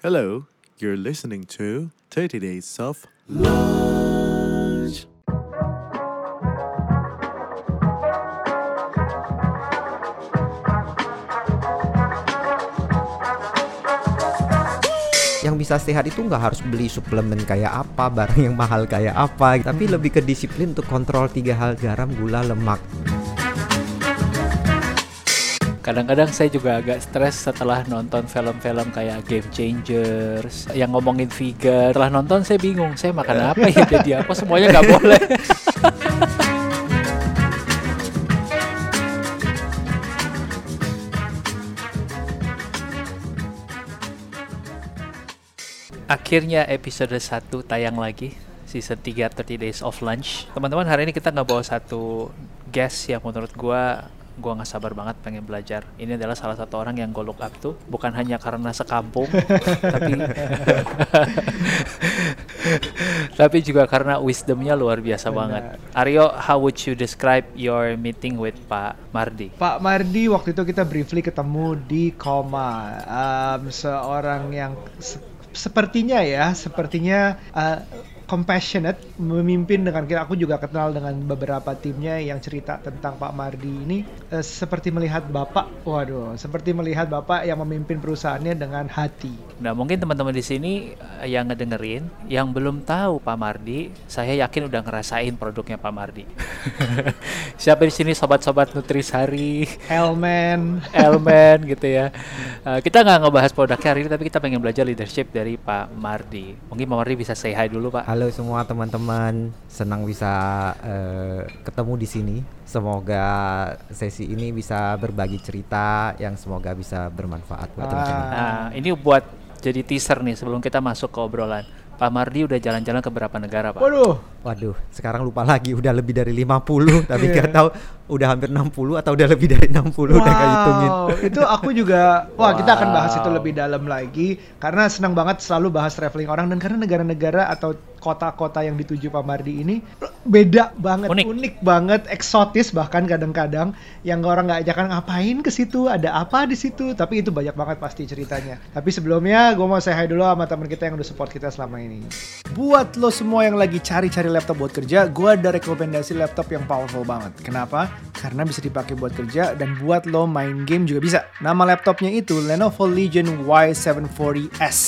Hello, you're listening to 30 Days of Lunch. yang bisa sehat itu nggak harus beli suplemen kayak apa, barang yang mahal kayak apa, tapi lebih ke disiplin untuk kontrol tiga hal garam, gula, lemak. Kadang-kadang saya juga agak stres setelah nonton film-film kayak Game Changers yang ngomongin vegan. Setelah nonton saya bingung, saya makan apa ya jadi apa semuanya nggak boleh. Akhirnya episode 1 tayang lagi season 3 30 Days of Lunch. Teman-teman hari ini kita nggak bawa satu guest yang menurut gua gua nggak sabar banget pengen belajar. Ini adalah salah satu orang yang gue look up tuh bukan hanya karena sekampung tapi tapi juga karena wisdomnya luar biasa banget. Aryo, how would you describe your meeting with Pak Mardi? Pak Mardi waktu itu kita briefly ketemu di Koma, um, seorang yang se- sepertinya ya, sepertinya uh, compassionate, memimpin dengan kita. Aku juga kenal dengan beberapa timnya yang cerita tentang Pak Mardi ini uh, seperti melihat bapak, waduh, seperti melihat bapak yang memimpin perusahaannya dengan hati. Nah, mungkin teman-teman di sini eh, yang ngedengerin, yang belum tahu Pak Mardi, saya yakin udah ngerasain produknya Pak Mardi. Siapa di sini sobat-sobat Nutrisari, Helmen, Elmen gitu ya. Eh, kita nggak ngebahas produknya hari ini, tapi kita pengen belajar leadership dari Pak Mardi. Mungkin Pak Mardi bisa say hi dulu, Pak. Halo semua teman-teman, senang bisa eh, ketemu di sini. Semoga sesi ini bisa berbagi cerita yang semoga bisa bermanfaat buat teman-teman. Nah, ini buat jadi teaser nih sebelum kita masuk ke obrolan. Pak Mardi udah jalan-jalan ke berapa negara, Pak? waduh, Waduh, sekarang lupa lagi udah lebih dari 50 tapi Iya. nggak tahu udah hampir 60 atau udah lebih dari 60 udah nggak hitungin. itu aku juga wah kita akan bahas itu Wow. lebih dalam lagi karena senang banget selalu bahas traveling orang dan karena negara-negara atau kota-kota yang dituju Pak Mardi ini beda banget, Unik. unik, banget, eksotis bahkan kadang-kadang yang orang nggak ajakan ngapain ke situ, ada apa di situ, tapi itu banyak banget pasti ceritanya. Tapi sebelumnya gue mau say hi dulu sama teman kita yang udah support kita selama ini. Buat lo semua yang lagi cari-cari laptop buat kerja, gue ada rekomendasi laptop yang powerful banget. Kenapa? Karena bisa dipakai buat kerja dan buat lo main game juga bisa. Nama laptopnya itu Lenovo Legion Y740S.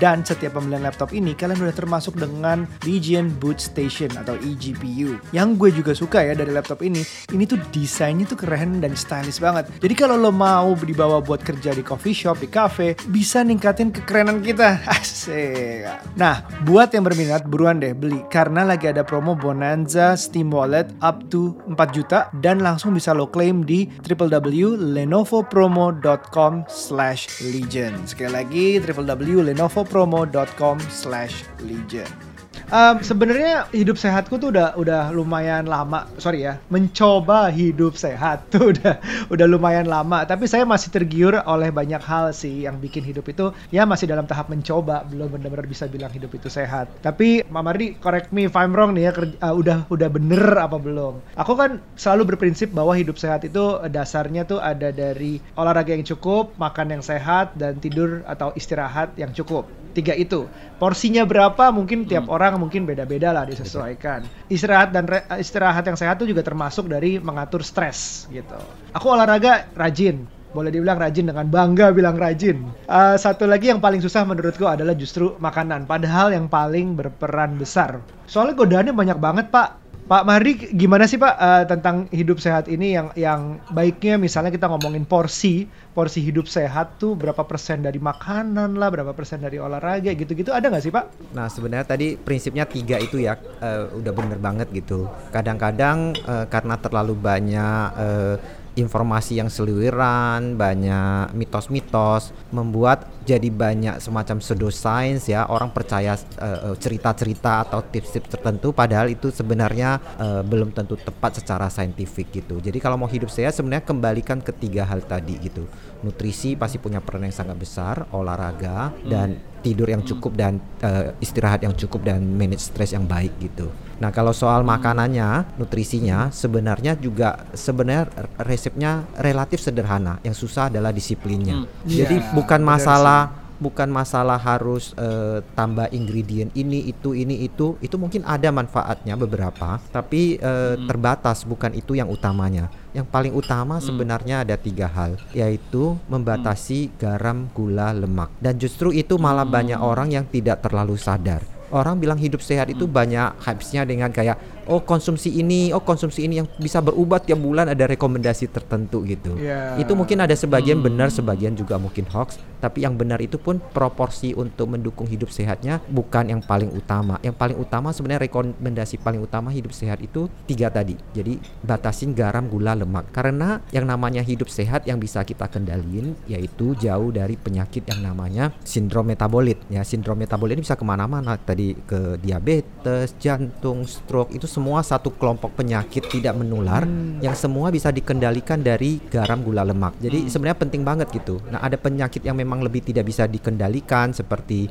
Dan setiap pembelian laptop ini kalian udah termasuk dengan Legion Boot Station atau eGPU. Yang gue juga suka ya dari laptop ini, ini tuh desainnya tuh keren dan stylish banget. Jadi kalau lo mau dibawa buat kerja di coffee shop, di cafe, bisa ningkatin kekerenan kita. Asik. Nah, buat yang berminat buruan deh beli karena lagi ada promo Bonanza Steam Wallet up to 4 juta dan langsung bisa lo claim di www.lenovopromo.com slash legion. Sekali lagi www.lenovopromo.com slash legion. Um, sebenarnya hidup sehatku tuh udah udah lumayan lama, sorry ya, mencoba hidup sehat tuh udah udah lumayan lama. Tapi saya masih tergiur oleh banyak hal sih yang bikin hidup itu ya masih dalam tahap mencoba, belum benar-benar bisa bilang hidup itu sehat. Tapi Mama Mardi, correct me if I'm wrong nih ya, kerja- uh, udah udah bener apa belum? Aku kan selalu berprinsip bahwa hidup sehat itu dasarnya tuh ada dari olahraga yang cukup, makan yang sehat, dan tidur atau istirahat yang cukup. Tiga itu. Porsinya berapa mungkin tiap orang mungkin beda-beda lah disesuaikan. Istirahat dan re- istirahat yang sehat itu juga termasuk dari mengatur stres gitu. Aku olahraga rajin. Boleh dibilang rajin dengan bangga bilang rajin. Eh, satu lagi yang paling susah menurutku adalah justru makanan. Padahal yang paling berperan besar. Soalnya godaannya banyak banget pak. Pak Mardi gimana sih Pak eh, tentang hidup sehat ini yang yang baiknya misalnya kita ngomongin porsi porsi hidup sehat tuh berapa persen dari makanan lah berapa persen dari olahraga gitu-gitu ada nggak sih Pak? Nah sebenarnya tadi prinsipnya tiga itu ya eh, udah bener banget gitu. Kadang-kadang eh, karena terlalu banyak eh, informasi yang seliwiran, banyak mitos-mitos, membuat jadi banyak semacam pseudoscience ya orang percaya eh, eh, cerita-cerita atau tips-tips tertentu, padahal itu sebenarnya eh, belum tentu tepat secara saintifik gitu. Jadi kalau mau hidup sehat sebenarnya kembalikan ketiga hal tadi gitu. Nutrisi pasti punya peran yang sangat besar, olahraga dan tidur yang cukup dan eh, istirahat yang cukup dan manage stres yang baik gitu. Nah kalau soal makanannya, nutrisinya sebenarnya juga sebenarnya resepnya relatif sederhana. Yang susah adalah disiplinnya. Hmm. Jadi Iya, bukan masalah bukan masalah harus eh, tambah ingredient ini itu ini itu. Itu mungkin ada manfaatnya beberapa tapi eh, terbatas bukan itu yang utamanya. Yang paling utama sebenarnya ada tiga hal yaitu membatasi garam gula lemak. Dan justru itu malah banyak orang yang tidak terlalu sadar. Orang bilang hidup sehat itu banyak hypes-nya dengan kayak oh konsumsi ini, oh konsumsi ini yang bisa berubah tiap bulan ada rekomendasi tertentu gitu. Iya. Itu mungkin ada sebagian benar, sebagian juga mungkin hoax, tapi yang benar itu pun proporsi untuk mendukung hidup sehatnya bukan yang paling utama. Yang paling utama sebenarnya rekomendasi paling utama hidup sehat itu tiga tadi. Jadi batasin garam, gula, lemak. Karena yang namanya hidup sehat yang bisa kita kendalin yaitu jauh dari penyakit yang namanya sindrom metabolit. Ya, sindrom metabolit ini bisa ke mana-mana. Tadi ke diabetes, jantung, stroke itu semua satu kelompok penyakit tidak menular yang semua bisa dikendalikan dari garam, gula, lemak. Jadi sebenarnya penting banget gitu. Nah, ada penyakit yang memang lebih tidak bisa dikendalikan seperti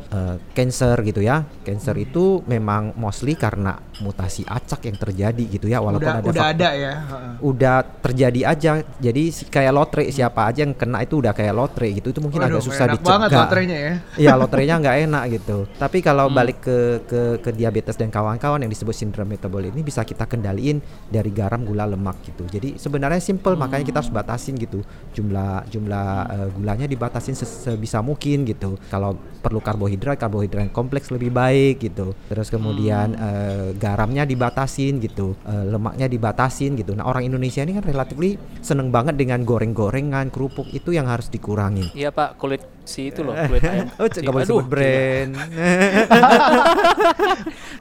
cancer gitu ya. Cancer itu memang mostly karena mutasi acak yang terjadi gitu ya walaupun udah ada udah faktor- ada ya. Udah terjadi aja jadi kayak lotre siapa aja yang kena itu udah kayak lotre gitu itu mungkin Waduh, agak susah enak dicegah banget lotrenya ya. Iya lotrenya nggak enak gitu. Tapi kalau balik ke ke ke diabetes dan kawan-kawan yang disebut sindrom metabolit ini bisa kita kendaliin dari garam, gula, lemak gitu. Jadi sebenarnya simple makanya kita harus batasin gitu. Jumlah jumlah eh, gulanya dibatasin ses- sebisa mungkin gitu. Kalau perlu karbohidrat, karbohidrat yang kompleks lebih baik gitu. Terus kemudian eh, garamnya dibatasin gitu, eh, lemaknya dibatasin gitu. Nah orang Indonesia ini kan relatively seneng banget dengan goreng-gorengan, kerupuk itu yang harus dikurangi. Iya Pak, kulit si itu loh, kulit ayam. Oh, Si- nggak boleh sebut brand.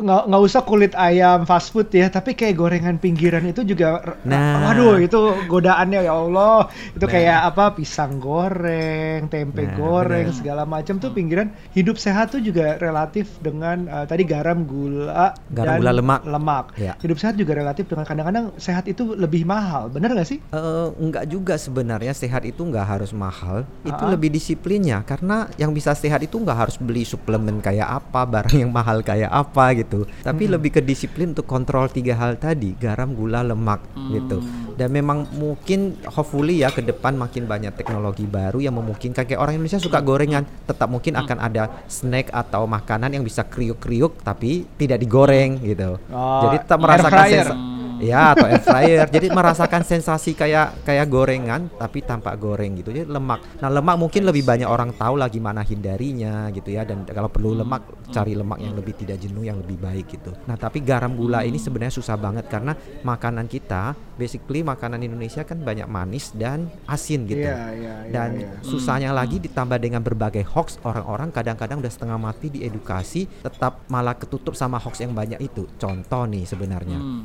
nggak nggak usah kulit ayam fast food ya tapi kayak gorengan pinggiran itu juga Nah. waduh itu godaannya ya Allah itu Nah. kayak apa pisang goreng tempe Nah, goreng bener. segala macam tuh pinggiran hidup sehat tuh juga relatif dengan eh, tadi garam gula Garam, dan gula, lemak. lemak Ya. hidup sehat juga relatif dengan kadang-kadang sehat itu lebih mahal bener nggak sih Eh, enggak juga sebenarnya sehat itu enggak harus mahal itu Ah. lebih disiplinnya karena yang bisa sehat itu enggak harus beli suplemen kayak apa barang yang mahal kayak apa gitu. Tapi lebih ke disiplin untuk kontrol tiga hal tadi garam gula lemak gitu. Dan memang mungkin hopefully ya ke depan makin banyak teknologi baru yang memungkinkan kayak orang Indonesia suka gorengan tetap mungkin akan ada snack atau makanan yang bisa kriuk-kriuk tapi tidak digoreng gitu. Oh, jadi tetap merasakan. Ya atau air fryer. Jadi merasakan sensasi kayak kayak gorengan tapi tanpa goreng gitu. Jadi lemak. Nah, lemak mungkin lebih banyak orang tahu lah gimana hindarinya gitu ya dan kalau perlu lemak cari lemak yang lebih tidak jenuh yang lebih baik gitu. Nah, tapi garam gula ini sebenarnya susah banget karena makanan kita basically makanan Indonesia kan banyak manis dan asin gitu. Iya, iya, iya, dan iya. susahnya lagi ditambah dengan berbagai hoax orang-orang kadang-kadang udah setengah mati diedukasi tetap malah ketutup sama hoax yang banyak itu. Contoh nih sebenarnya. Hmm.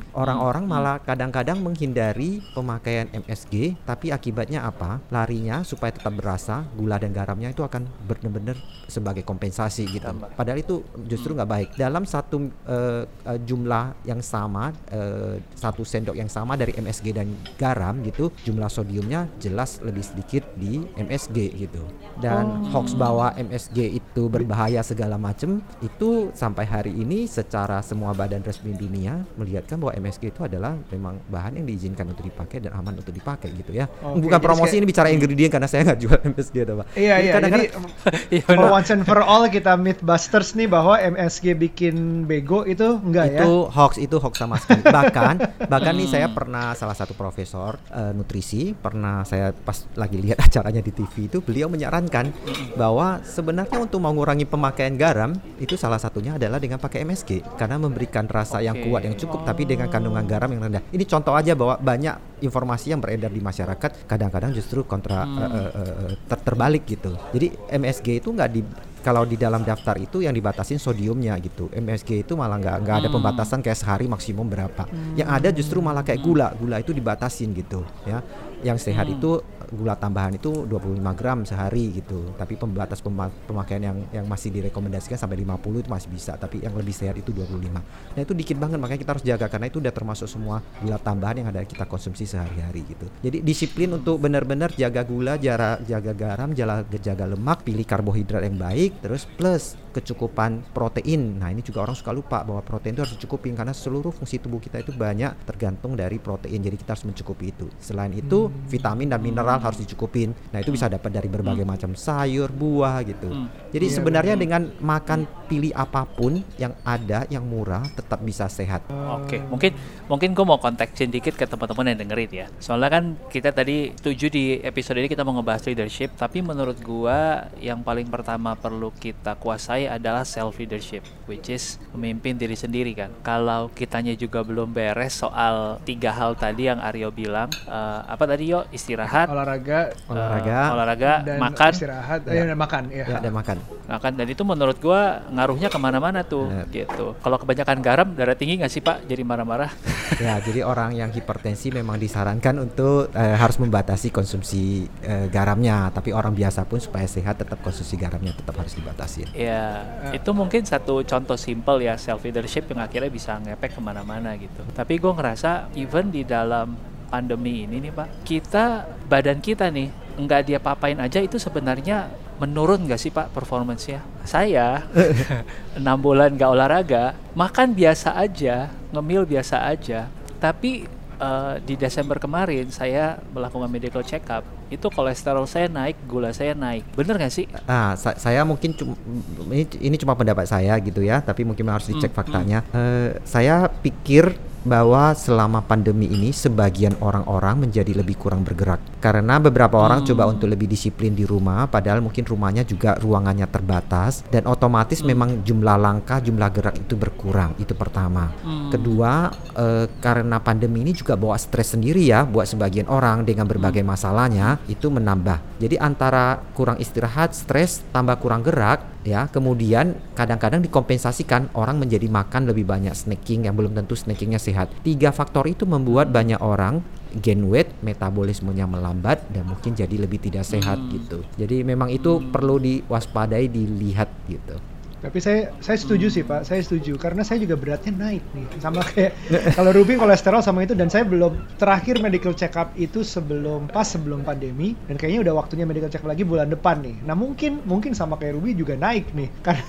Orang-orang malah kadang-kadang menghindari pemakaian MSG, tapi akibatnya apa? Larinya supaya tetap berasa, gula dan garamnya itu akan benar-benar sebagai kompensasi gitu. Padahal itu justru nggak baik. Dalam satu eh, jumlah yang sama, eh, satu sendok yang sama dari MSG dan garam gitu, jumlah sodiumnya jelas lebih sedikit di MSG gitu. Dan hoax bahwa MSG itu berbahaya segala macam itu sampai hari ini secara semua badan resmi dunia melihatkan bahwa MSG itu adalah memang bahan yang diizinkan untuk dipakai dan aman untuk dipakai gitu ya. Oke, Bukan jadi promosi kayak- ini bicara ingredient karena saya nggak jual MSG atau apa. Iya Jadi iya. kadang-kadang- Jadi Iya for once and for all kita mythbusters nih bahwa MSG bikin bego itu enggak ya? itu hoax itu hoax sama sekali bahkan bahkan nih saya pernah salah satu profesor eh, nutrisi pernah saya pas lagi lihat acaranya di TV itu beliau menyarankan bahwa sebenarnya untuk mengurangi pemakaian garam itu salah satunya adalah dengan pakai MSG karena memberikan rasa yang Oke. kuat yang cukup tapi dengan kandungan garam yang rendah ini contoh aja bahwa banyak informasi yang beredar di masyarakat kadang-kadang justru kontra eh, eh, eh, ter- terbalik gitu jadi MSG itu nggak di kalau di dalam daftar itu yang dibatasin sodiumnya gitu. MSG itu malah nggak nggak ada pembatasan kayak sehari maksimum berapa. Yang ada justru malah kayak gula. Gula itu dibatasin gitu ya. Yang sehat itu gula tambahan itu 25 gram sehari gitu. Tapi pembatas pema- pemakaian yang yang masih direkomendasikan sampai 50 itu masih bisa, tapi yang lebih sehat itu 25. Nah, itu dikit banget makanya kita harus jaga karena itu udah termasuk semua gula tambahan yang ada kita konsumsi sehari-hari gitu. Jadi disiplin untuk benar-benar jaga gula, jaga garam, jaga lemak, pilih karbohidrat yang baik, terus plus kecukupan protein. Nah, ini juga orang suka lupa bahwa protein itu harus dicukupin karena seluruh fungsi tubuh kita itu banyak tergantung dari protein. Jadi kita harus mencukupi itu. Selain itu, vitamin dan mineral harus dicukupin. Nah, itu bisa dapat dari berbagai macam sayur, buah gitu. Hmm. Jadi Iya, sebenarnya dengan makan pilih apa pun yang ada yang murah tetap bisa sehat. Oke, mungkin mungkin gue mau kontekin dikit ke teman-teman yang dengerin ya. Soalnya kan kita tadi tujuh di episode ini kita mau ngebahas leadership, tapi menurut gua yang paling pertama perlu kita kuasai adalah self leadership, which is memimpin diri sendiri kan. Kalau kitanya juga belum beres soal tiga hal tadi yang Aryo bilang, eh, apa tadi yo istirahat, olahraga eh, Olahraga. olahraga, dan makan, istirahat Ya. eh, dan makan ya. Ya, dan makan. makan dan itu menurut gua ngaruhnya ke mana-mana tuh, Bener. gitu. Kalau kebanyakan garam, darah tinggi nggak sih Pak? Jadi marah-marah. ya, jadi orang yang hipertensi memang disarankan untuk eh, harus membatasi konsumsi eh, garamnya. Tapi orang biasa pun supaya sehat tetap konsumsi garamnya tetap harus dibatasi. Ya, itu mungkin satu contoh simple ya self leadership yang akhirnya bisa ngepek ke mana-mana gitu. Tapi gue ngerasa even di dalam pandemi ini nih pak, kita badan kita nih nggak dia papain aja itu sebenarnya menurun nggak sih pak performance-nya? Saya enam bulan nggak olahraga, makan biasa aja, ngemil biasa aja, tapi eh, di Desember kemarin saya melakukan medical check up, itu kolesterol saya naik, gula saya naik, bener nggak sih? Ah, sa- saya mungkin cum- ini, ini cuma pendapat saya gitu ya, tapi mungkin harus dicek Hmm, faktanya. Eh, saya pikir bahwa selama pandemi ini sebagian orang-orang menjadi lebih kurang bergerak karena beberapa orang Hmm. coba untuk lebih disiplin di rumah, padahal mungkin rumahnya juga ruangannya terbatas dan otomatis Hmm. memang jumlah langkah, jumlah gerak itu berkurang. Itu pertama. Hmm. Kedua, eh, karena pandemi ini juga bawa stres sendiri ya buat sebagian orang dengan berbagai Hmm. masalahnya itu menambah. Jadi antara kurang istirahat, stres, tambah kurang gerak ya, kemudian kadang-kadang dikompensasikan orang menjadi makan lebih banyak snacking yang belum tentu snackingnya sehat. Tiga faktor itu membuat banyak orang gain weight, metabolismenya melambat dan mungkin jadi lebih tidak sehat Hmm. gitu. Jadi memang itu perlu diwaspadai, dilihat gitu. Tapi saya saya setuju sih Pak, saya setuju karena saya juga beratnya naik nih. Sama kayak kalau Ruby kolesterol sama itu dan saya belum terakhir medical check up itu sebelum pas sebelum pandemi dan kayaknya udah waktunya medical check up lagi bulan depan nih. Nah, mungkin mungkin sama kayak Ruby juga naik nih karena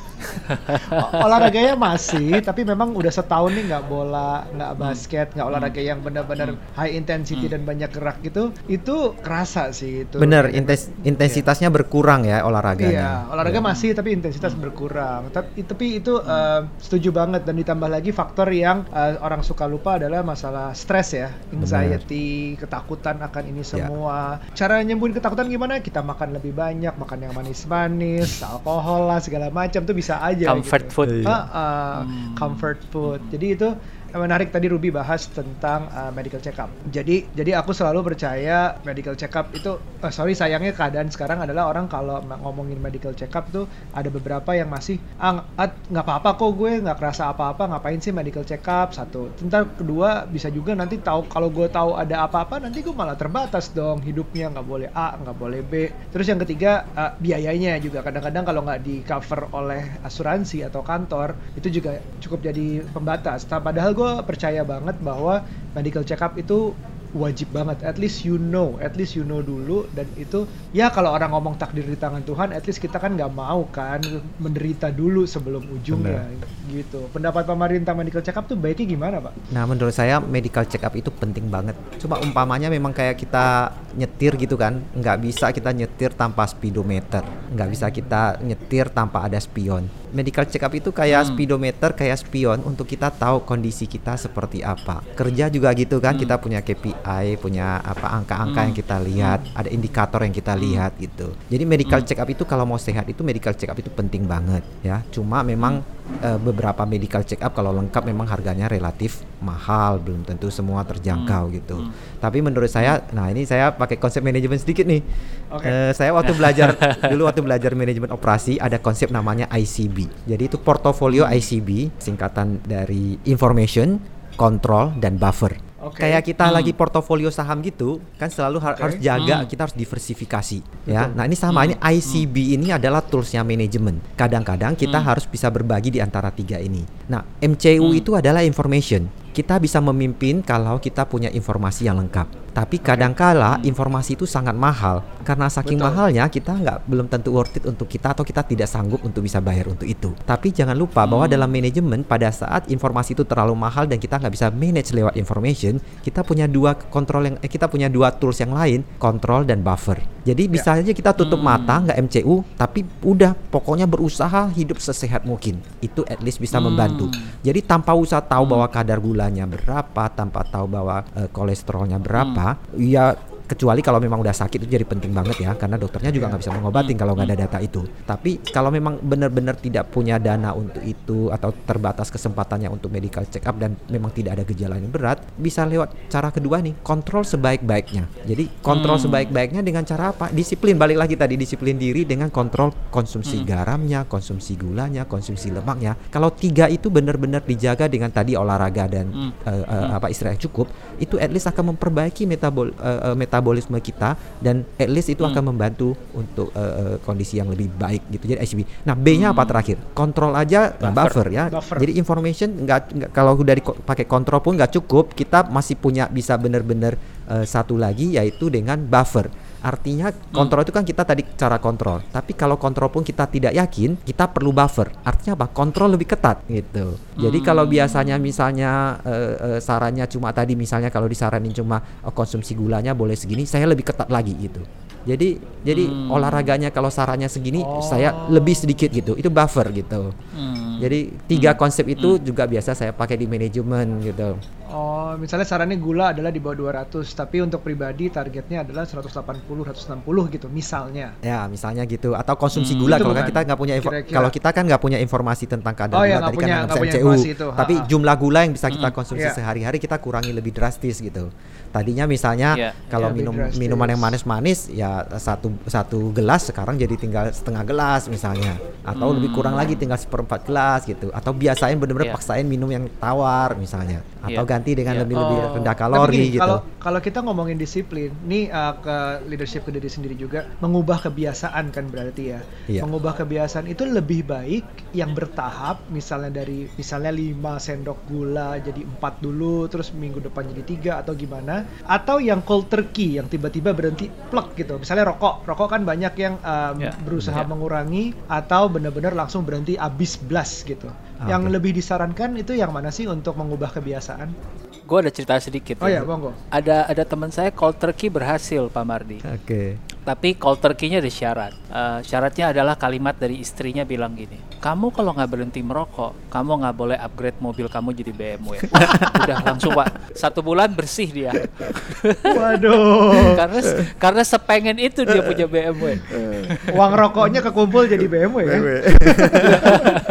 olahraganya masih tapi memang udah setahun nih nggak bola, nggak basket, nggak olahraga yang benar-benar high intensity dan banyak gerak gitu. Itu kerasa sih itu. Bener, intes- intensitasnya berkurang ya olahraganya. Iya, olahraga Ya. masih tapi intensitas berkurang. Tapi, tapi itu eh, setuju banget dan ditambah lagi faktor yang eh, orang suka lupa adalah masalah stres ya, anxiety, ketakutan akan ini Ya. semua. Cara nyembuhin ketakutan gimana? Kita makan lebih banyak, makan yang manis-manis, alkohol lah segala macam tuh bisa aja. Comfort gitu. food. Iya. Ah, ah, comfort food. Jadi itu menarik tadi Ruby bahas tentang uh, medical check up. Jadi jadi aku selalu percaya medical check up itu eh, sorry sayangnya keadaan sekarang adalah orang kalau ngomongin medical check up tuh ada beberapa yang masih ah ah, nggak apa-apa kok gue nggak kerasa apa-apa ngapain sih medical check up satu. Tentang kedua bisa juga nanti tahu kalau gue tahu ada apa-apa nanti gue malah terbatas dong hidupnya nggak boleh A nggak boleh B. Terus yang ketiga uh, biayanya juga kadang-kadang kalau nggak di cover oleh asuransi atau kantor itu juga cukup jadi pembatas. Nah, padahal gue percaya banget bahwa medical check up itu wajib banget. At least you know, at least you know dulu dan itu ya kalau orang ngomong takdir di tangan Tuhan, at least kita kan nggak mau kan menderita dulu sebelum ujungnya gitu. Pendapat pemerintah medical check up tuh baiknya gimana pak? Nah, menurut saya medical check up itu penting banget. Cuma umpamanya memang kayak kita nyetir gitu kan, nggak bisa kita nyetir tanpa speedometer, nggak bisa kita nyetir tanpa ada spion. Medical check up itu kayak Hmm. speedometer, kayak spion untuk kita tahu kondisi kita seperti apa. Kerja juga gitu kan, Hmm. kita punya KPI, punya apa angka-angka Hmm. yang kita lihat, ada indikator yang kita lihat gitu. Jadi medical Hmm. check up itu kalau mau sehat itu medical check up itu penting banget ya. Cuma memang eh, beberapa medical check up kalau lengkap memang harganya relatif mahal, belum tentu semua terjangkau gitu. Hmm. Tapi menurut saya, nah ini saya pakai konsep manajemen sedikit nih. Oke. Eh, saya waktu belajar dulu waktu belajar manajemen operasi ada konsep namanya ICB. Jadi itu portofolio ICB, singkatan dari information, control dan buffer. Oke. Kayak kita Hmm. lagi portofolio saham gitu, kan selalu har- Oke. harus jaga, Hmm. kita harus diversifikasi, ya. Betul. Nah ini sama, Hmm. ini ICB ini adalah toolsnya manajemen. Kadang-kadang kita Hmm. harus bisa berbagi di antara tiga ini. Nah MCU Hmm. itu adalah information. Kita bisa memimpin kalau kita punya informasi yang lengkap. Tapi kadangkala informasi itu sangat mahal. Karena saking Betul. mahalnya kita nggak belum tentu worth it untuk kita atau kita tidak sanggup untuk bisa bayar untuk itu. Tapi jangan lupa bahwa dalam manajemen pada saat informasi itu terlalu mahal dan kita nggak bisa manage lewat information, kita punya dua kontrol yang eh, kita punya dua tools yang lain, kontrol dan buffer. Jadi bisa aja kita tutup mata nggak MCU, tapi udah pokoknya berusaha hidup sesehat mungkin. Itu at least bisa membantu. Jadi tanpa usah tahu bahwa kadar gulanya berapa, tanpa tahu bahwa eh, kolesterolnya berapa, ya kecuali kalau memang udah sakit itu jadi penting banget ya karena dokternya juga nggak bisa mengobatin kalau nggak ada data itu. Tapi kalau memang benar-benar tidak punya dana untuk itu atau terbatas kesempatannya untuk medical check up dan memang tidak ada gejala yang berat bisa lewat cara kedua nih kontrol sebaik-baiknya. Jadi kontrol sebaik-baiknya dengan cara apa? Disiplin balik lagi tadi disiplin diri dengan kontrol konsumsi garamnya konsumsi gulanya konsumsi lemaknya. Kalau tiga itu benar-benar dijaga dengan tadi olahraga dan eh, eh, apa istirahat cukup itu at least akan memperbaiki metabol eh, eh, metabolisme kita dan at least itu akan membantu untuk eh, eh, kondisi yang lebih baik gitu. Jadi ICB nah B-nya apa terakhir? Kontrol aja buffer, buffer ya. Buffer. jadi information nggak nggak- kalau udah diko- pakai kontrol pun nggak cukup. Kita masih punya bisa benar-benar eh, satu lagi yaitu dengan buffer Artinya kontrol itu kan kita tadi cara kontrol. Tapi kalau kontrol pun kita tidak yakin, kita perlu buffer. Artinya apa? Kontrol lebih ketat gitu. Jadi kalau biasanya misalnya eh, eh, sarannya cuma tadi misalnya kalau disaranin cuma oh, konsumsi gulanya boleh segini, saya lebih ketat lagi gitu. Jadi jadi olahraganya kalau sarannya segini, saya lebih sedikit gitu. Itu buffer gitu. Hmm. Jadi tiga konsep itu juga biasa saya pakai di manajemen gitu. Oh, misalnya sarannya gula adalah di bawah 200, tapi untuk pribadi targetnya adalah 180, 160 gitu misalnya. Ya, misalnya gitu. Atau konsumsi Hmm, gula kalau kan kita nggak punya kalau kita kan nggak punya informasi tentang kadar Oh, gula iya, nggak tadi punya- kan punya MCU. itu, Tapi ha-ha. jumlah gula yang bisa kita konsumsi Iya. sehari-hari kita kurangi lebih drastis gitu. Tadinya misalnya Iya. kalau Iya, minum lebih drastis. minuman yang manis-manis ya satu satu gelas sekarang jadi tinggal setengah gelas misalnya atau lebih kurang lagi tinggal seperempat gelas gitu atau biasain bener-bener Iya. paksain minum yang tawar misalnya atau Iya. Ganti dengan Iya. lebih lebih Oh, rendah kalori gini, gitu. Kalau kalau kita ngomongin disiplin, nih uh, ke leadership ke diri sendiri juga mengubah kebiasaan kan berarti ya. Iya. Mengubah kebiasaan itu lebih baik yang bertahap, misalnya dari misalnya 5 sendok gula jadi 4 dulu, terus minggu depan jadi tiga atau gimana? Atau yang cold turkey yang tiba-tiba berhenti plek gitu. Misalnya rokok, rokok kan banyak yang um, Ya, berusaha ya. mengurangi atau benar-benar langsung berhenti abis blast gitu. Ah, yang lebih disarankan itu yang mana sih untuk mengubah kebiasaan? Gue ada cerita sedikit. Oh ya. ya, monggo. Ada ada teman saya cold turkey berhasil Pak Mardi. Oke. Tapi cold turkey-nya ada syarat. Eh, syaratnya adalah kalimat dari istrinya bilang gini, kamu kalau nggak berhenti merokok, kamu nggak boleh upgrade mobil kamu jadi BMW. Udah langsung pak, satu bulan bersih dia. Waduh. karena karena sepengen itu dia punya BMW. Uang rokoknya kekumpul jadi BMW ya.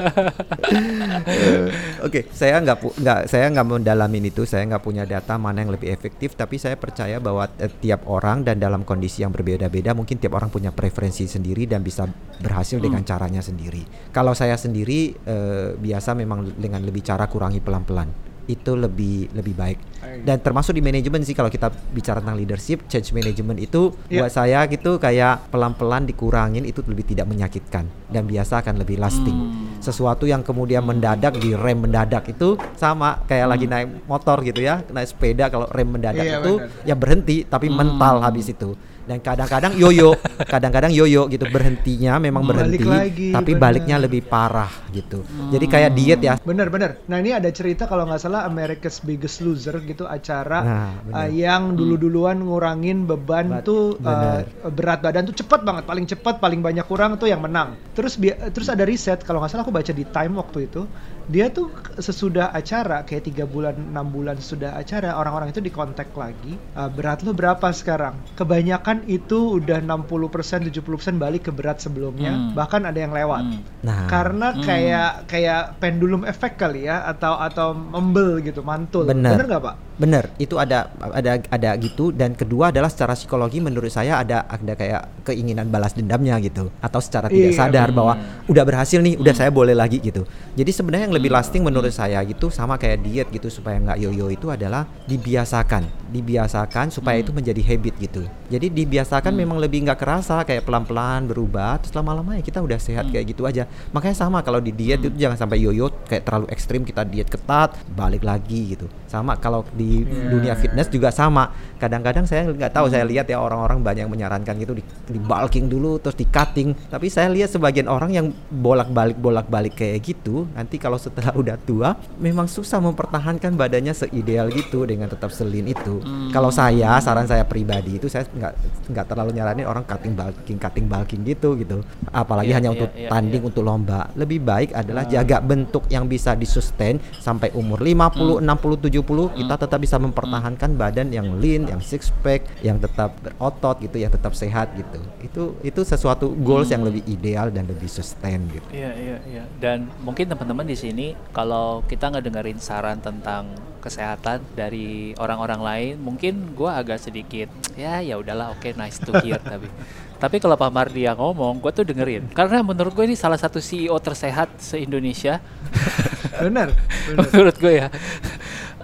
Oke, saya nggak nggak saya nggak mendalamin itu, saya nggak punya data mana yang lebih efektif, tapi saya percaya bahwa eh, tiap orang dan dalam kondisi yang berbeda-beda, mungkin tiap orang punya preferensi sendiri dan bisa berhasil dengan caranya sendiri. Kalau saya sendiri eh, biasa memang dengan lebih cara kurangi pelan-pelan, itu lebih lebih baik. Dan termasuk di manajemen sih kalau kita bicara tentang leadership, change management itu Iya. buat saya gitu kayak pelan-pelan dikurangin itu lebih tidak menyakitkan dan biasa akan lebih lasting Hmm. sesuatu yang kemudian mendadak di rem mendadak itu sama kayak lagi naik motor gitu ya naik sepeda kalau rem mendadak Iya, itu benar. ya berhenti tapi mental habis itu dan kadang-kadang yoyo kadang-kadang yoyo gitu berhentinya memang Balik berhenti lagi, tapi benar. baliknya lebih parah gitu jadi kayak diet ya Bener bener. Nah ini ada cerita kalau nggak salah America's Biggest Loser gitu acara Nah, bener. uh, yang dulu-duluan ngurangin beban Bat- tuh uh, bener. berat badan tuh cepat banget, paling cepat, paling banyak kurang tuh yang menang. Terus terus ada riset kalau nggak salah aku baca di Time waktu itu dia tuh sesudah acara kayak tiga bulan enam bulan sesudah acara orang-orang itu dikontak lagi uh, berat lu berapa sekarang kebanyakan itu udah 60% 70% balik ke berat sebelumnya Hmm. bahkan ada yang lewat Hmm. nah karena Hmm. kayak kayak pendulum efek kali ya atau atau membel gitu mantul Bener. bener nggak pak Bener, itu ada ada ada gitu. Dan kedua adalah secara psikologi menurut saya ada ada kayak keinginan balas dendamnya gitu. Atau secara tidak Iya, sadar bahwa udah berhasil nih, udah saya boleh lagi gitu. Jadi sebenarnya yang lebih lasting menurut saya gitu sama kayak diet gitu supaya nggak yoyo itu adalah dibiasakan, dibiasakan supaya itu menjadi habit gitu. Jadi dibiasakan memang lebih nggak kerasa kayak pelan-pelan berubah, terus lama-lama ya kita udah sehat kayak gitu aja. Makanya sama kalau di diet itu jangan sampai yoyo kayak terlalu ekstrim kita diet ketat balik lagi gitu. Sama kalau di di Iya. dunia fitness juga sama. Kadang-kadang saya nggak tahu saya lihat ya orang-orang banyak yang menyarankan gitu di, di bulking dulu terus di cutting. Tapi saya lihat sebagian orang yang bolak-balik bolak-balik kayak gitu, nanti kalau setelah udah tua memang susah mempertahankan badannya seideal gitu dengan tetap selin itu. Kalau saya saran saya pribadi itu saya nggak nggak terlalu nyaranin orang cutting bulking cutting bulking gitu gitu. Apalagi Iya, hanya iya, untuk iya, tanding iya. untuk lomba. Lebih baik adalah jaga bentuk yang bisa disustain sampai umur 50, 60, 70 kita tetap bisa mempertahankan badan yang lean, yang six pack, yang tetap berotot gitu, yang tetap sehat gitu. Itu itu sesuatu goals yang lebih ideal dan lebih sustain gitu. Iya iya iya. Dan mungkin teman-teman di sini kalau kita ngedengerin saran tentang kesehatan dari orang-orang lain, mungkin gua agak sedikit ya ya udahlah oke nice to hear tapi tapi kalau Pak Mardi yang ngomong, gue tuh dengerin. Karena menurut gue ini salah satu CEO tersehat se-Indonesia. Benar. benar. menurut gue ya.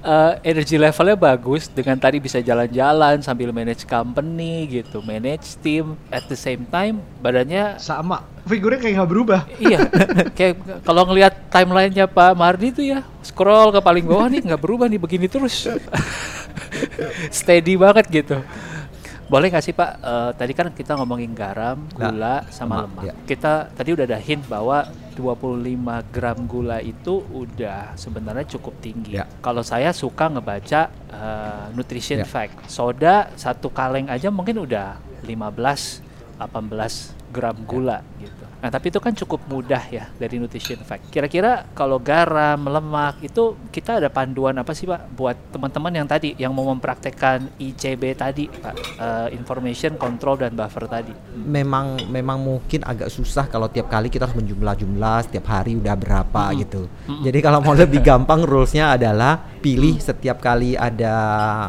Eh, energi levelnya bagus dengan tadi bisa jalan-jalan sambil manage company gitu, manage team at the same time badannya Sama. Figurnya kayak nggak berubah. iya kayak kalau ngelihat timelinenya Pak Mardi tuh ya scroll ke paling bawah nih nggak berubah nih begini terus steady banget gitu boleh nggak sih Pak Eh, tadi kan kita ngomongin garam gula sama lemak, lemak ya. kita tadi udah ada hint bahwa 25 gram gula itu udah sebenarnya cukup tinggi Ya. kalau saya suka ngebaca eh, nutrition Ya. fact soda satu kaleng aja mungkin udah 15 18 gram gula gitu. Nah, tapi itu kan cukup mudah ya dari nutrition fact. Kira-kira kalau garam, lemak itu kita ada panduan apa sih, Pak, buat teman-teman yang tadi yang mau mempraktekkan ICB tadi, Pak, Eh, information control dan buffer tadi. memang memang mungkin agak susah kalau tiap kali kita harus menjumlah-jumlah setiap hari udah berapa gitu. Jadi kalau mau lebih gampang rulesnya adalah pilih setiap kali ada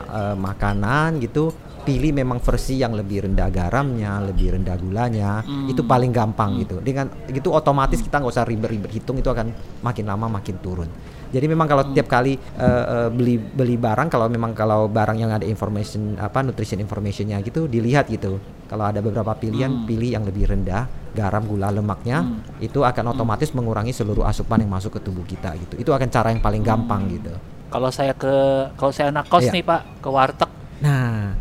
eh, makanan gitu pilih memang versi yang lebih rendah garamnya, lebih rendah gulanya, itu paling gampang gitu. Dengan gitu otomatis kita nggak usah ribet-ribet hitung itu akan makin lama makin turun. Jadi memang kalau tiap kali eh, eh, beli beli barang kalau memang kalau barang yang ada information apa nutrition informationnya gitu dilihat gitu. Kalau ada beberapa pilihan pilih yang lebih rendah garam, gula, lemaknya itu akan otomatis mengurangi seluruh asupan yang masuk ke tubuh kita gitu. Itu akan cara yang paling gampang gitu. Kalau saya ke kalau saya anak kos Iya. nih, Pak, ke warteg Nah,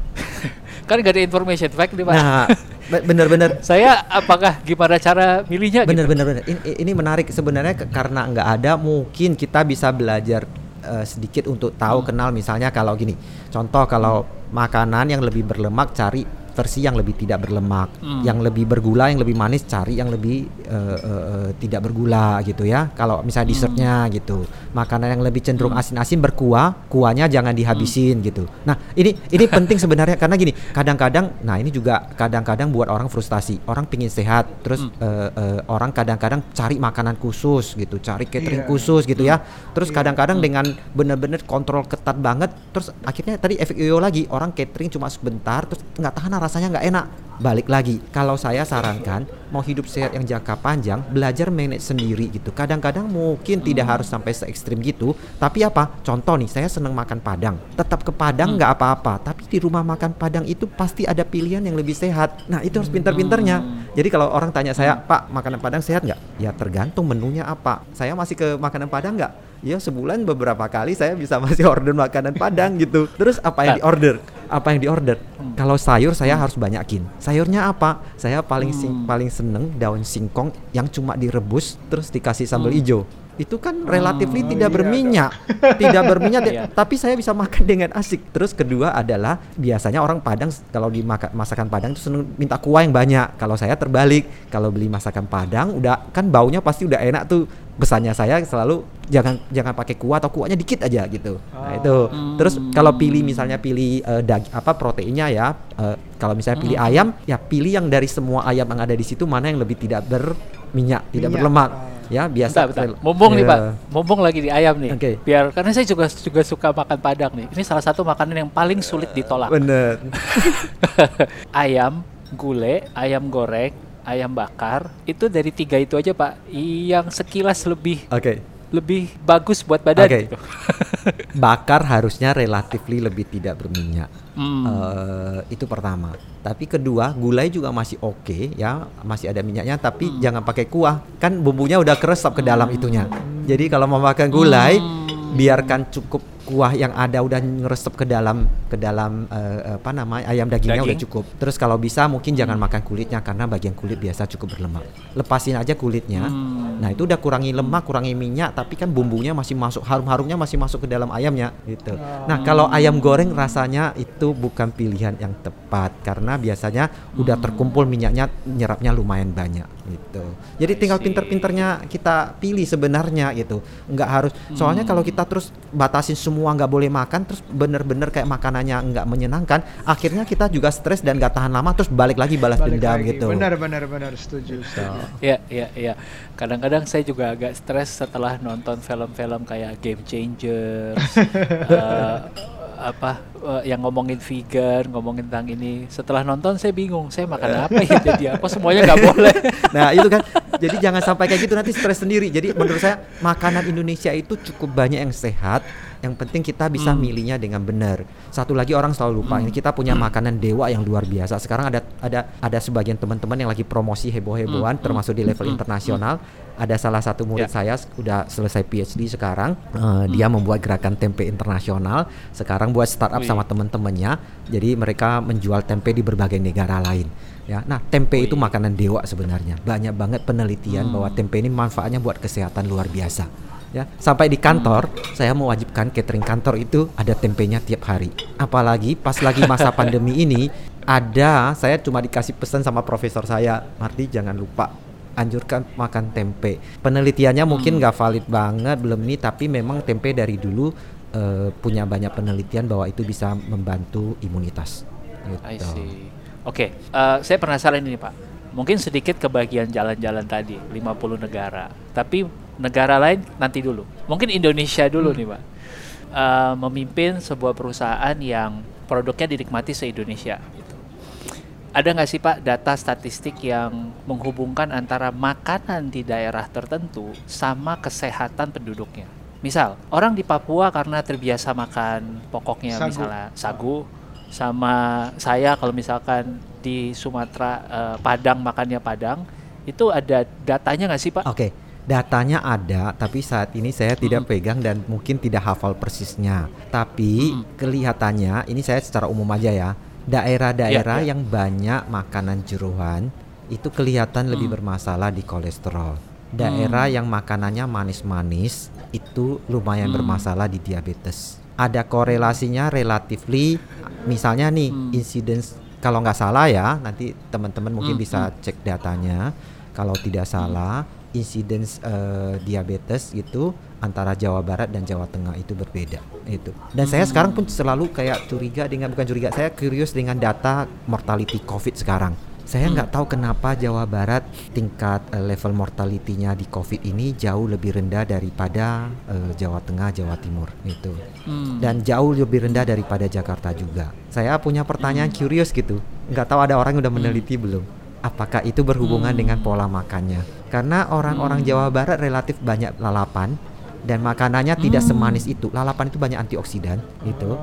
kan gak ada information fact nih, Pak. nah be- bener-bener. Saya apakah gimana cara milihnya gitu? bener bener. Ini, ini menarik. Sebenarnya ke- karena nggak ada mungkin kita bisa belajar eh, sedikit untuk tahu kenal. Misalnya kalau gini contoh kalau makanan yang lebih berlemak cari versi yang lebih tidak berlemak. Yang lebih bergula yang lebih manis cari yang lebih eh, eh, tidak bergula gitu ya. Kalau misalnya dessertnya gitu. Makanan yang lebih cenderung asin-asin berkuah kuahnya jangan dihabisin gitu. Nah ini ini penting sebenarnya karena gini kadang-kadang nah ini juga kadang-kadang buat orang frustasi. Orang pingin sehat terus eh, eh, orang kadang-kadang cari makanan khusus gitu cari catering Iya. khusus gitu ya. Terus Iya. kadang-kadang dengan bener-bener kontrol ketat banget terus akhirnya tadi efek yo lagi. Orang catering cuma sebentar terus nggak tahan rasanya nggak enak balik lagi kalau saya sarankan mau hidup sehat yang jangka panjang belajar manage sendiri gitu. Kadang-kadang mungkin tidak harus sampai se ekstrim gitu tapi apa? Contoh nih saya seneng makan padang. Tetap ke padang nggak apa-apa tapi di rumah makan padang itu pasti ada pilihan yang lebih sehat. Nah itu harus pintar-pintarnya jadi kalau orang tanya saya pak makanan padang sehat nggak? Ya tergantung menunya apa. Saya masih ke makanan padang nggak Ya sebulan beberapa kali saya bisa masih order makanan Padang gitu. Terus apa yang diorder? Apa yang diorder? Kalau sayur saya harus banyakin. Sayurnya apa? Saya paling sing- paling seneng daun singkong yang cuma direbus terus dikasih sambal hijau. Itu kan relatifly tidak iya, berminyak, tidak berminyak. Iya. Tapi saya bisa makan dengan asik. Terus kedua adalah biasanya orang Padang kalau di masakan Padang itu seneng minta kuah yang banyak. Kalau saya terbalik, kalau beli masakan Padang udah kan baunya pasti udah enak tuh. Pesannya saya selalu jangan jangan pakai kuah atau kuahnya dikit aja gitu. Nah, itu. Terus kalau pilih misalnya pilih eh, dag- apa proteinnya ya eh, kalau misalnya pilih ayam ya pilih yang dari semua ayam yang ada di situ mana yang lebih tidak berminyak, tidak berlemak. Ya, biasa. Bentar, bentar. Mumpung nih Ya. Pak, mumpung lagi di ayam nih. Oke. Biar karena saya juga juga suka makan padang nih. Ini salah satu makanan yang paling sulit ditolak. Bener. ayam, gulai, ayam goreng, ayam bakar. Itu dari tiga itu aja Pak, yang sekilas lebih Oke. lebih bagus buat badan Oke. gitu. Bakar harusnya relatifly lebih tidak berminyak. Hmm. Eh, itu pertama. Tapi kedua, gulai juga masih oke ya, masih ada minyaknya tapi Hmm. jangan pakai kuah. Kan bumbunya udah keresap ke dalam itunya. Jadi kalau mau makan gulai Hmm. biarkan cukup kuah yang ada udah ngeresep ke dalam ke dalam uh, apa namanya ayam dagingnya Daging. udah cukup. Terus kalau bisa mungkin jangan makan kulitnya karena bagian kulit biasa cukup berlemak. Lepasin aja kulitnya. Hmm. Nah itu udah kurangi lemak, kurangi minyak, tapi kan bumbunya masih masuk, harum-harumnya masih masuk ke dalam ayamnya gitu. Nah kalau ayam goreng rasanya itu bukan pilihan yang tepat karena biasanya udah terkumpul minyaknya nyerapnya lumayan banyak gitu. Jadi tinggal pinter-pinternya kita pilih sebenarnya gitu. Nggak harus. Soalnya kalau kita terus batasin semua nggak boleh makan, terus bener-bener kayak makanannya nggak menyenangkan, akhirnya kita juga stres dan nggak tahan lama, terus balik lagi balas Balik dendam lagi. gitu. Benar benar benar setuju. setuju. Ya, ya, ya. Kadang-kadang saya juga agak stres setelah nonton film-film kayak Game Changers, eh, apa eh, yang ngomongin vegan, ngomongin tentang ini. Setelah nonton saya bingung, saya makan apa ya jadi apa semuanya nggak boleh. Nah itu kan Jadi jangan sampai kayak gitu nanti stres sendiri. Jadi menurut saya makanan Indonesia itu cukup banyak yang sehat. Yang penting kita bisa milihnya dengan benar. Satu lagi orang selalu lupa ini kita punya makanan dewa yang luar biasa. Sekarang ada ada ada sebagian teman-teman yang lagi promosi heboh-hebohan termasuk di level internasional. Ada salah satu murid Ya. saya udah selesai PhD sekarang. Eh, Dia membuat gerakan tempe internasional. Sekarang buat startup Wih. sama teman-temannya. Jadi mereka menjual tempe di berbagai negara lain. Ya, nah tempe itu makanan dewa sebenarnya. Banyak banget penelitian Hmm. bahwa tempe ini manfaatnya buat kesehatan luar biasa. Ya, sampai di kantor saya mewajibkan catering kantor itu ada tempenya tiap hari. Apalagi pas lagi masa pandemi ini ada saya cuma dikasih pesan sama profesor saya, Mardi jangan lupa anjurkan makan tempe. Penelitiannya mungkin nggak valid banget belum ini tapi memang tempe dari dulu eh, punya banyak penelitian bahwa itu bisa membantu imunitas. I Gitu. see. Oke, eh, saya penasaran ini Pak. Mungkin sedikit kebagian jalan-jalan tadi, 50 negara. Tapi negara lain nanti dulu. Mungkin Indonesia dulu nih Pak. Eh, memimpin sebuah perusahaan yang produknya dinikmati se-Indonesia. Gitu. Ada nggak sih Pak data statistik yang menghubungkan antara makanan di daerah tertentu sama kesehatan penduduknya? Misal, orang di Papua karena terbiasa makan pokoknya Sagu. misalnya sagu, sama saya kalau misalkan di Sumatera eh, Padang makannya Padang, itu ada datanya nggak sih Pak? Oke, datanya ada, tapi saat ini saya tidak pegang dan mungkin tidak hafal persisnya. Tapi kelihatannya, ini saya secara umum aja ya, daerah-daerah Iya, iya. yang banyak makanan jeruan itu kelihatan lebih bermasalah di kolesterol. Daerah yang makanannya manis-manis itu lumayan bermasalah di diabetes. Ada korelasinya relatively, misalnya nih incidence kalau nggak salah ya, nanti teman-teman mungkin bisa cek datanya. Kalau tidak salah, incidence eh, diabetes itu antara Jawa Barat dan Jawa Tengah itu berbeda itu. Dan saya sekarang pun selalu kayak curiga dengan bukan curiga, saya curious dengan data mortality COVID sekarang. Saya nggak tahu kenapa Jawa Barat tingkat eh, level mortality-nya di COVID ini jauh lebih rendah daripada eh, Jawa Tengah, Jawa Timur itu Hmm. dan jauh lebih rendah daripada Jakarta juga. Saya punya pertanyaan curious gitu, nggak tahu ada orang yang udah meneliti belum? Apakah itu berhubungan dengan pola makannya? Karena orang-orang Jawa Barat relatif banyak lalapan dan makanannya tidak semanis itu. Lalapan itu banyak antioksidan gitu.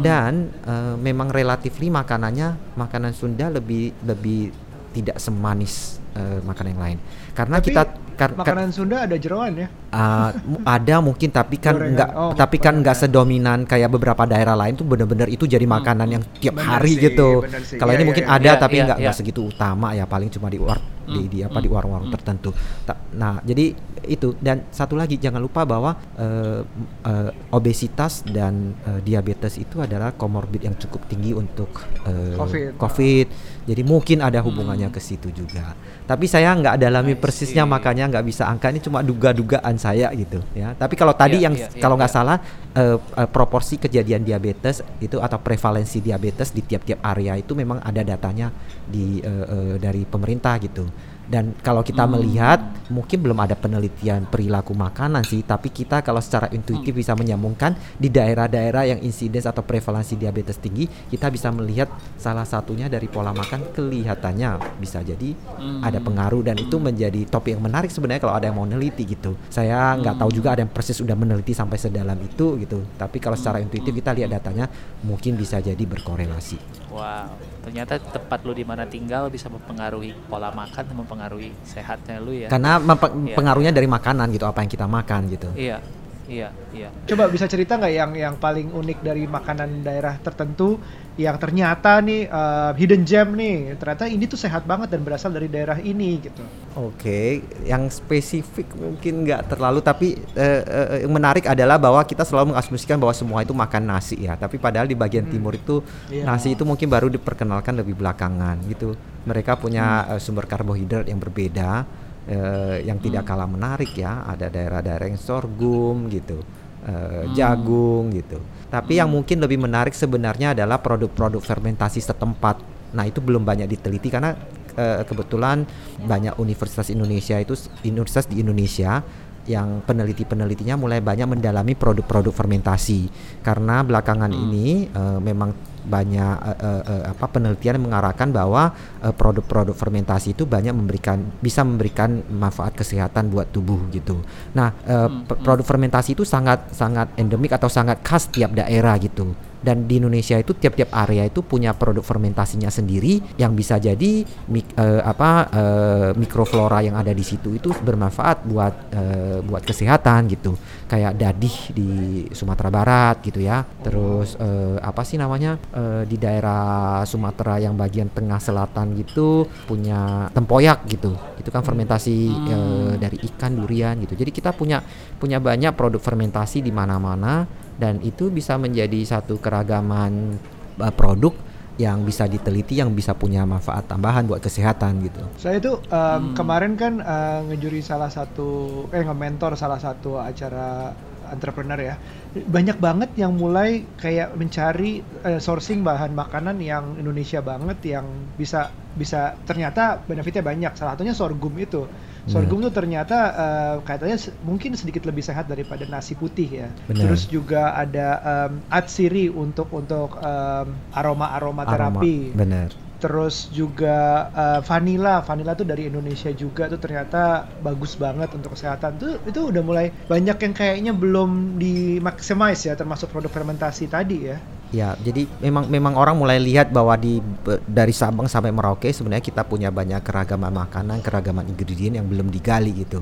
Dan eh, memang relatifly makanannya makanan Sunda lebih lebih tidak semanis eh, makanan yang lain. Karena Tapi kita kar- kar- Makanan Sunda ada jeroan ya. Uh, ada mungkin tapi kan Gorengan. enggak Oh, tapi kan enggak gorengan. sedominan kayak beberapa daerah lain tuh bener-bener itu jadi makanan yang tiap Bener hari sih, gitu. Kalau Iya, ini iya, mungkin iya. ada Iya, tapi iya, enggak enggak iya. segitu utama ya paling cuma di war di, di apa di warung-warung tertentu. Ta- Nah, jadi itu dan satu lagi jangan lupa bahwa eh, m- eh, obesitas dan eh, diabetes itu adalah komorbid yang cukup tinggi untuk eh, Covid. COVID. Jadi mungkin ada hubungannya ke situ juga. Tapi saya nggak dalami persisnya see. makanya nggak bisa angka ini cuma duga-dugaan saya gitu ya. Tapi kalau tadi Iya, yang iya, iya, kalau nggak iya. salah eh, eh, proporsi kejadian diabetes itu atau prevalensi diabetes di tiap-tiap area itu memang ada datanya di eh, eh, dari pemerintah gitu. Dan kalau kita Hmm. melihat mungkin belum ada penelitian perilaku makanan sih, tapi kita kalau secara intuitif Hmm. bisa menyambungkan di daerah-daerah yang insiden atau prevalensi diabetes tinggi, kita bisa melihat salah satunya dari pola makan kelihatannya bisa jadi Hmm. ada pengaruh dan itu menjadi topik yang menarik sebenarnya kalau ada yang mau neliti gitu. Saya nggak tahu juga ada yang persis udah meneliti sampai sedalam itu gitu. Tapi kalau secara intuitif kita lihat datanya mungkin bisa jadi berkorelasi. Wow, ternyata tempat lu di mana tinggal bisa mempengaruhi pola makan dan mempengaruhi sehatnya lu ya. Karena Iya. pengaruhnya dari makanan gitu, apa yang kita makan gitu. Iya. Iya, iya. Coba bisa cerita nggak yang yang paling unik dari makanan daerah tertentu yang ternyata nih uh, hidden gem nih ternyata ini tuh sehat banget dan berasal dari daerah ini gitu. Oke, yang spesifik mungkin nggak terlalu tapi uh, uh, yang menarik adalah bahwa kita selalu mengasumsikan bahwa semua itu makan nasi ya, tapi padahal di bagian Hmm. timur itu Iya. nasi itu mungkin baru diperkenalkan lebih belakangan gitu. Mereka punya uh, sumber karbohidrat yang berbeda uh, yang tidak kalah menarik ya. Ada daerah-daerah yang sorghum gitu, uh, jagung gitu. Tapi yang mungkin lebih menarik sebenarnya adalah produk-produk fermentasi setempat. Nah itu belum banyak diteliti karena eh, kebetulan banyak universitas Indonesia itu universitas di Indonesia yang peneliti-penelitinya mulai banyak mendalami produk-produk fermentasi. Karena belakangan ini eh, memang banyak eh, eh, apa penelitian yang mengarahkan bahwa produk-produk fermentasi itu banyak memberikan bisa memberikan manfaat kesehatan buat tubuh gitu. Nah, eh, p- produk fermentasi itu sangat sangat endemik atau sangat khas tiap daerah gitu dan di Indonesia itu tiap-tiap area itu punya produk fermentasinya sendiri yang bisa jadi mik- eh, apa eh, mikroflora yang ada di situ itu bermanfaat buat eh, buat kesehatan gitu. Kayak dadih di Sumatera Barat gitu ya. Terus eh, apa sih namanya eh, di daerah Sumatera yang bagian tengah selatan gitu punya tempoyak gitu. Itu kan fermentasi eh, dari ikan durian gitu. Jadi kita punya punya banyak produk fermentasi di mana-mana dan itu bisa menjadi satu keragaman uh, produk yang bisa diteliti yang bisa punya manfaat tambahan buat kesehatan gitu. Saya itu um, kemarin kan uh, ngejuri salah satu eh nge-mentor salah satu acara entrepreneur ya. Banyak banget yang mulai kayak mencari uh, sourcing bahan makanan yang Indonesia banget yang bisa bisa ternyata benefitnya banyak. Salah satunya sorghum itu. Sorghum tuh ternyata uh, katanya se- mungkin sedikit lebih sehat daripada nasi putih ya. Benar. Terus juga ada um, atsiri untuk untuk um, aroma-aroma terapi. bener. Terus juga uh, vanilla, vanilla tuh dari Indonesia juga tuh ternyata bagus banget untuk kesehatan. Tuh itu udah mulai banyak yang kayaknya belum dimaximize ya termasuk produk fermentasi tadi ya. Ya, jadi memang memang orang mulai lihat bahwa di dari Sabang sampai Merauke sebenarnya kita punya banyak keragaman makanan, keragaman ingredient yang belum digali gitu.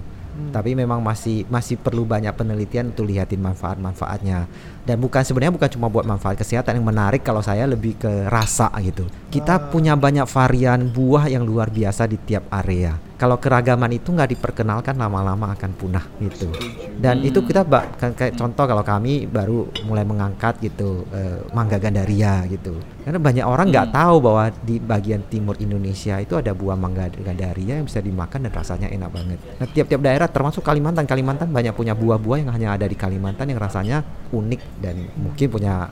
Tapi memang masih masih perlu banyak penelitian untuk lihatin manfaat-manfaatnya. Dan bukan sebenarnya bukan cuma buat manfaat kesehatan yang menarik kalau saya lebih ke rasa gitu. Kita punya banyak varian buah yang luar biasa di tiap area. Kalau keragaman itu nggak diperkenalkan lama-lama akan punah gitu. Dan itu kita kan kayak contoh kalau kami baru mulai mengangkat gitu eh, mangga gandaria gitu. Karena banyak orang nggak tahu bahwa di bagian timur Indonesia itu ada buah mangga gandaria yang bisa dimakan dan rasanya enak banget. Nah, tiap-tiap daerah termasuk Kalimantan, Kalimantan banyak punya buah-buah yang hanya ada di Kalimantan yang rasanya unik dan mungkin punya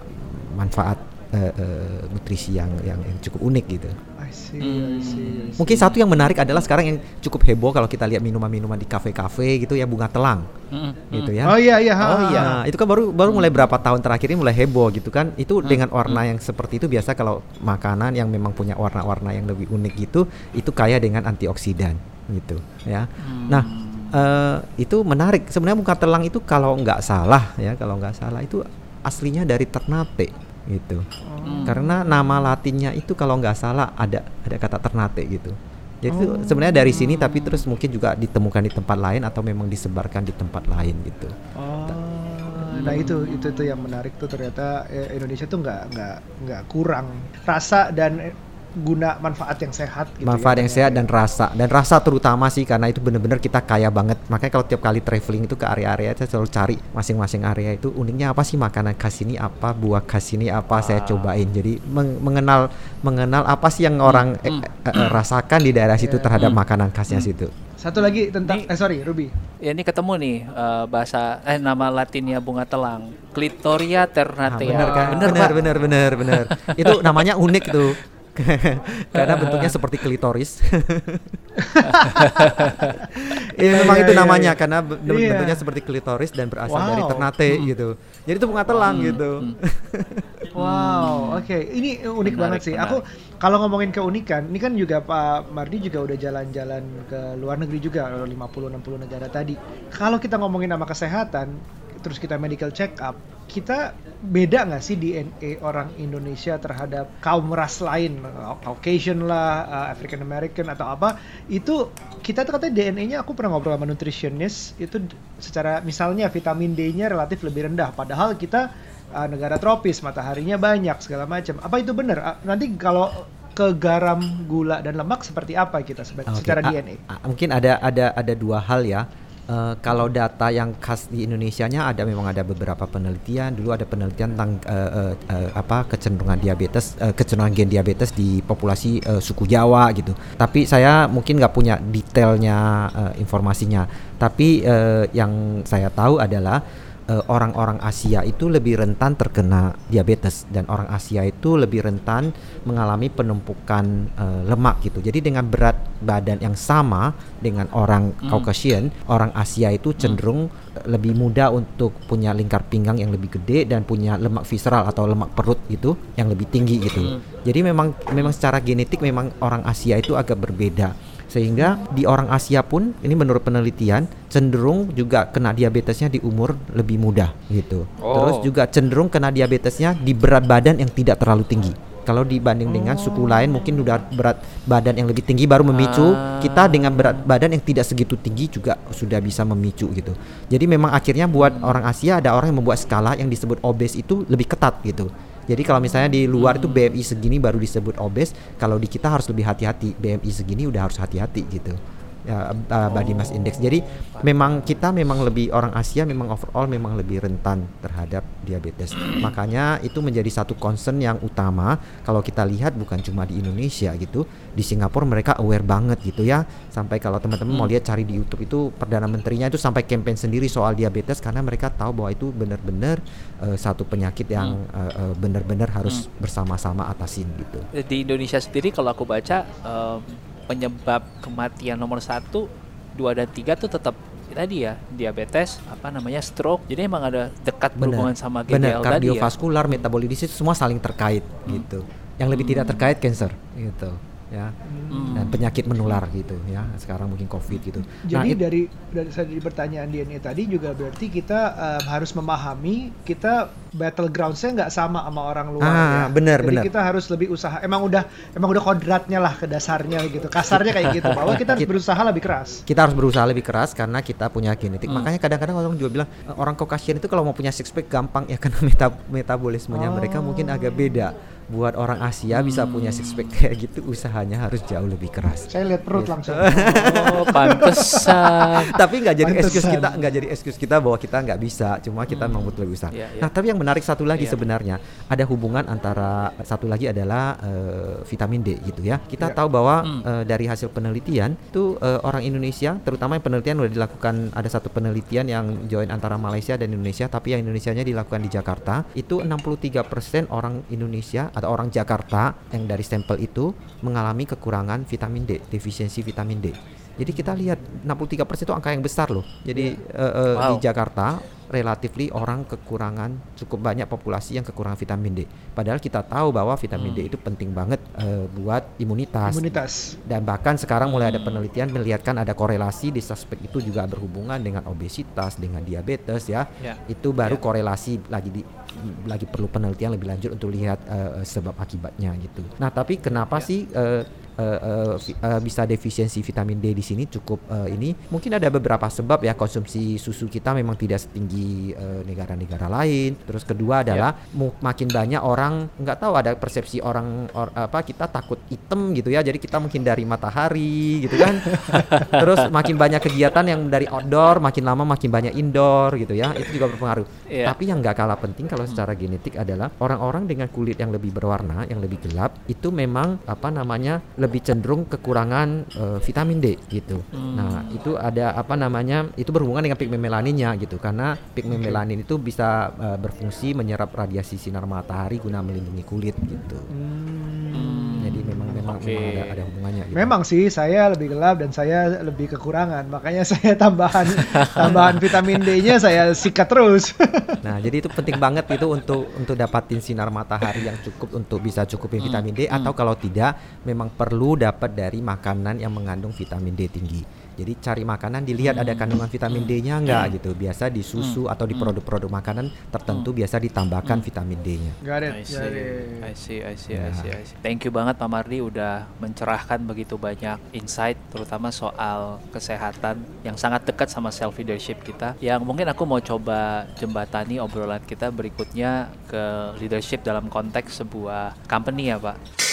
manfaat eh, eh, nutrisi yang, yang yang cukup unik gitu. I see, I see, I see. Mungkin satu yang menarik adalah sekarang yang cukup heboh kalau kita lihat minuman-minuman di kafe-kafe gitu ya bunga telang Mm-mm. gitu ya. Oh iya iya. ha, Oh iya, itu kan baru baru mulai berapa tahun terakhir ini mulai heboh gitu kan. Itu dengan warna yang seperti itu biasa kalau makanan yang memang punya warna-warna yang lebih unik gitu, itu kaya dengan antioksidan gitu ya. Nah, eh, itu menarik. Sebenarnya bunga telang itu kalau nggak salah ya, kalau nggak salah itu aslinya dari Ternate gitu. Karena nama latinnya itu kalau nggak salah ada ada kata Ternate gitu. Jadi itu sebenarnya dari sini tapi terus mungkin juga ditemukan di tempat lain atau memang disebarkan di tempat lain gitu. Oh, nah itu itu tuh yang menarik tuh ternyata eh, Indonesia tuh nggak nggak nggak kurang rasa dan guna manfaat yang sehat gitu manfaat ya. yang sehat dan rasa dan rasa terutama sih karena itu benar-benar kita kaya banget. Makanya kalau tiap kali traveling itu ke area-area saya selalu cari masing-masing area itu uniknya apa sih makanan khas ini apa buah khas ini apa saya cobain. Jadi meng- mengenal mengenal apa sih yang orang eh, eh, eh, rasakan di daerah situ terhadap makanan khasnya situ. Satu lagi tentang Ini- eh sorry Ruby. Ya ini ketemu nih eh, bahasa eh nama latinnya bunga telang. Clitoria Ah, ternatea. bener kan Bener, bener bener bener. Itu namanya unik tuh karena bentuknya seperti klitoris. Iya memang Iya, itu iya, namanya iya. karena be- bentuknya seperti klitoris dan berasal dari Wow. Ternate gitu. Jadi itu bunga telang gitu. Wow, oke. Ini unik Menarik, banget sih. Aku kalau ngomongin keunikan, ini kan juga Pak Mardi juga udah jalan-jalan ke luar negeri juga 50 60 negara tadi. Kalau kita ngomongin sama kesehatan, terus kita medical check up, kita beda nggak sih DNA orang Indonesia terhadap kaum ras lain, Caucasian lah, uh, African American atau apa? Itu kita tuh katanya DNA-nya aku pernah ngobrol sama nutritionist itu secara misalnya vitamin D-nya relatif lebih rendah, padahal kita uh, negara tropis, mataharinya banyak segala macam. Apa itu benar? Uh, nanti kalau ke garam, gula dan lemak seperti apa kita sebe- Oke, secara a- DNA? a- mungkin ada ada ada dua hal ya. Eh, kalau data yang khas di Indonesia-nya ada memang ada beberapa penelitian. Dulu ada penelitian tentang eh, eh, eh, apa kecenderungan diabetes, eh, kecenderungan gen diabetes di populasi eh, suku Jawa gitu. Tapi saya mungkin nggak punya detailnya eh, informasinya. Tapi eh, yang saya tahu adalah orang-orang Asia itu lebih rentan terkena diabetes dan orang Asia itu lebih rentan mengalami penumpukan eh, lemak gitu. Jadi dengan berat badan yang sama dengan orang Caucasian, orang Asia itu cenderung eh, lebih mudah untuk punya lingkar pinggang yang lebih gede dan punya lemak visceral atau lemak perut gitu yang lebih tinggi gitu. Jadi memang memang secara genetik memang orang Asia itu agak berbeda sehingga di orang Asia pun ini menurut penelitian cenderung juga kena diabetesnya di umur lebih muda gitu. Oh. Terus juga cenderung kena diabetesnya di berat badan yang tidak terlalu tinggi. Kalau dibanding dengan suku lain mungkin udah berat badan yang lebih tinggi baru memicu, Ah. kita dengan berat badan yang tidak segitu tinggi juga sudah bisa memicu gitu. Jadi memang akhirnya buat orang Asia ada orang yang membuat skala yang disebut obes itu lebih ketat gitu. Jadi kalau misalnya di luar itu BMI segini baru disebut obes, kalau di kita harus lebih hati-hati. BMI segini udah harus hati-hati gitu. Ya, uh, body mass index. Jadi memang kita memang lebih orang Asia memang overall memang lebih rentan terhadap diabetes. Makanya itu menjadi satu concern yang utama kalau kita lihat bukan cuma di Indonesia gitu. Di Singapura mereka aware banget gitu ya. Sampai kalau teman-teman mau lihat cari di YouTube itu perdana menterinya itu sampai campaign sendiri soal diabetes karena mereka tahu bahwa itu benar-benar uh, satu penyakit yang uh, uh, benar-benar harus bersama-sama atasin gitu. di Indonesia sendiri kalau aku baca em, penyebab kematian nomor satu, dua dan tiga tuh tetap tadi ya diabetes, apa namanya stroke. Jadi emang ada dekat berhubungan sama Benar, GDL tadi ya. kardiovaskular, metabolitis itu semua saling terkait gitu. Yang lebih tidak terkait cancer gitu ya. Hmm. Dan penyakit menular gitu ya. Sekarang mungkin Covid gitu. nah, Jadi it- dari dari dari pertanyaan DNA tadi juga berarti kita eh, harus memahami kita battlegroundsnya nggak sama sama orang luar Ah, ya. benar, Jadi benar. kita harus lebih usaha. Emang udah emang udah kodratnya lah ke dasarnya gitu. Kasarnya kayak gitu. Bahwa kita harus Kita- berusaha lebih keras. kita harus berusaha lebih keras karena kita punya genetik. Makanya kadang-kadang orang juga bilang "E, orang Caucasian itu kalau mau punya six pack gampang ya karena meta- metabolismenya mereka mungkin agak beda. Buat orang Asia bisa punya six pack kayak gitu usahanya harus jauh lebih keras. Saya lihat perut langsung. Oh, pantesan. tapi nggak jadi excuse Pantesan. kita nggak jadi excuse kita bahwa kita nggak bisa cuma kita memang butuh lebih usaha Iya, iya. nah tapi yang menarik satu lagi Iya. sebenarnya ada hubungan antara satu lagi adalah eh, vitamin D gitu ya kita Iya. tahu bahwa Hmm. eh, dari hasil penelitian itu eh, orang Indonesia terutama yang penelitian udah dilakukan ada satu penelitian yang join antara Malaysia dan Indonesia tapi yang Indonesianya dilakukan di Jakarta itu 63% orang Indonesia atau orang Jakarta yang dari sampel itu mengalami kekurangan vitamin D defisiensi vitamin D jadi kita lihat 63% itu angka yang besar loh. Jadi eh, eh, di Wow. Jakarta relatively orang kekurangan cukup banyak populasi yang kekurangan vitamin D. Padahal kita tahu bahwa vitamin D itu penting banget eh, buat imunitas. Imunitas. Dan bahkan sekarang mulai ada penelitian melihatkan ada korelasi di suspek itu juga berhubungan dengan obesitas, dengan diabetes ya. Ya. Itu baru Ya. korelasi lagi di lagi perlu penelitian lebih lanjut untuk lihat eh, sebab akibatnya gitu. Nah, tapi kenapa Ya. sih eh, vi- eh, bisa defisiensi vitamin D di sini cukup eh, ini? Mungkin ada beberapa sebab ya konsumsi susu kita memang tidak setinggi negara-negara lain. Terus kedua adalah mu- makin banyak orang nggak tahu ada persepsi orang or- apa kita takut hitam gitu ya. Jadi kita menghindari matahari gitu kan. Terus makin banyak kegiatan yang dari outdoor, makin lama makin banyak indoor gitu ya. Itu juga berpengaruh. Iya. Tapi yang nggak kalah penting kalau secara genetik adalah orang-orang dengan kulit yang lebih berwarna, yang lebih gelap, itu memang apa namanya lebih cenderung kekurangan eh, vitamin D gitu. Nah itu ada apa namanya itu berhubungan dengan pigmen melaninnya gitu karena pigmen melanin itu bisa eh, berfungsi menyerap radiasi sinar matahari guna melindungi kulit gitu. Hmm. Memang memang memang, memang ada, ada hubungannya. Gitu. Memang sih saya lebih gelap dan saya lebih kekurangan, makanya saya tambahan tambahan vitamin D-nya saya sikat terus. Nah, jadi itu penting banget itu untuk untuk dapatin sinar matahari yang cukup untuk bisa cukupin vitamin D atau kalau tidak memang perlu dapat dari makanan yang mengandung vitamin D tinggi. Jadi cari makanan dilihat ada kandungan vitamin D-nya enggak gitu. Biasa di susu atau di produk-produk makanan tertentu biasa ditambahkan vitamin D-nya. Got I it, see, got it. I see, I see, I Ya. see, I see. Thank you banget Pak Mardi udah mencerahkan begitu banyak insight, terutama soal kesehatan yang sangat dekat sama self leadership kita. Yang mungkin aku mau coba jembatani obrolan kita berikutnya ke leadership dalam konteks sebuah company ya Pak.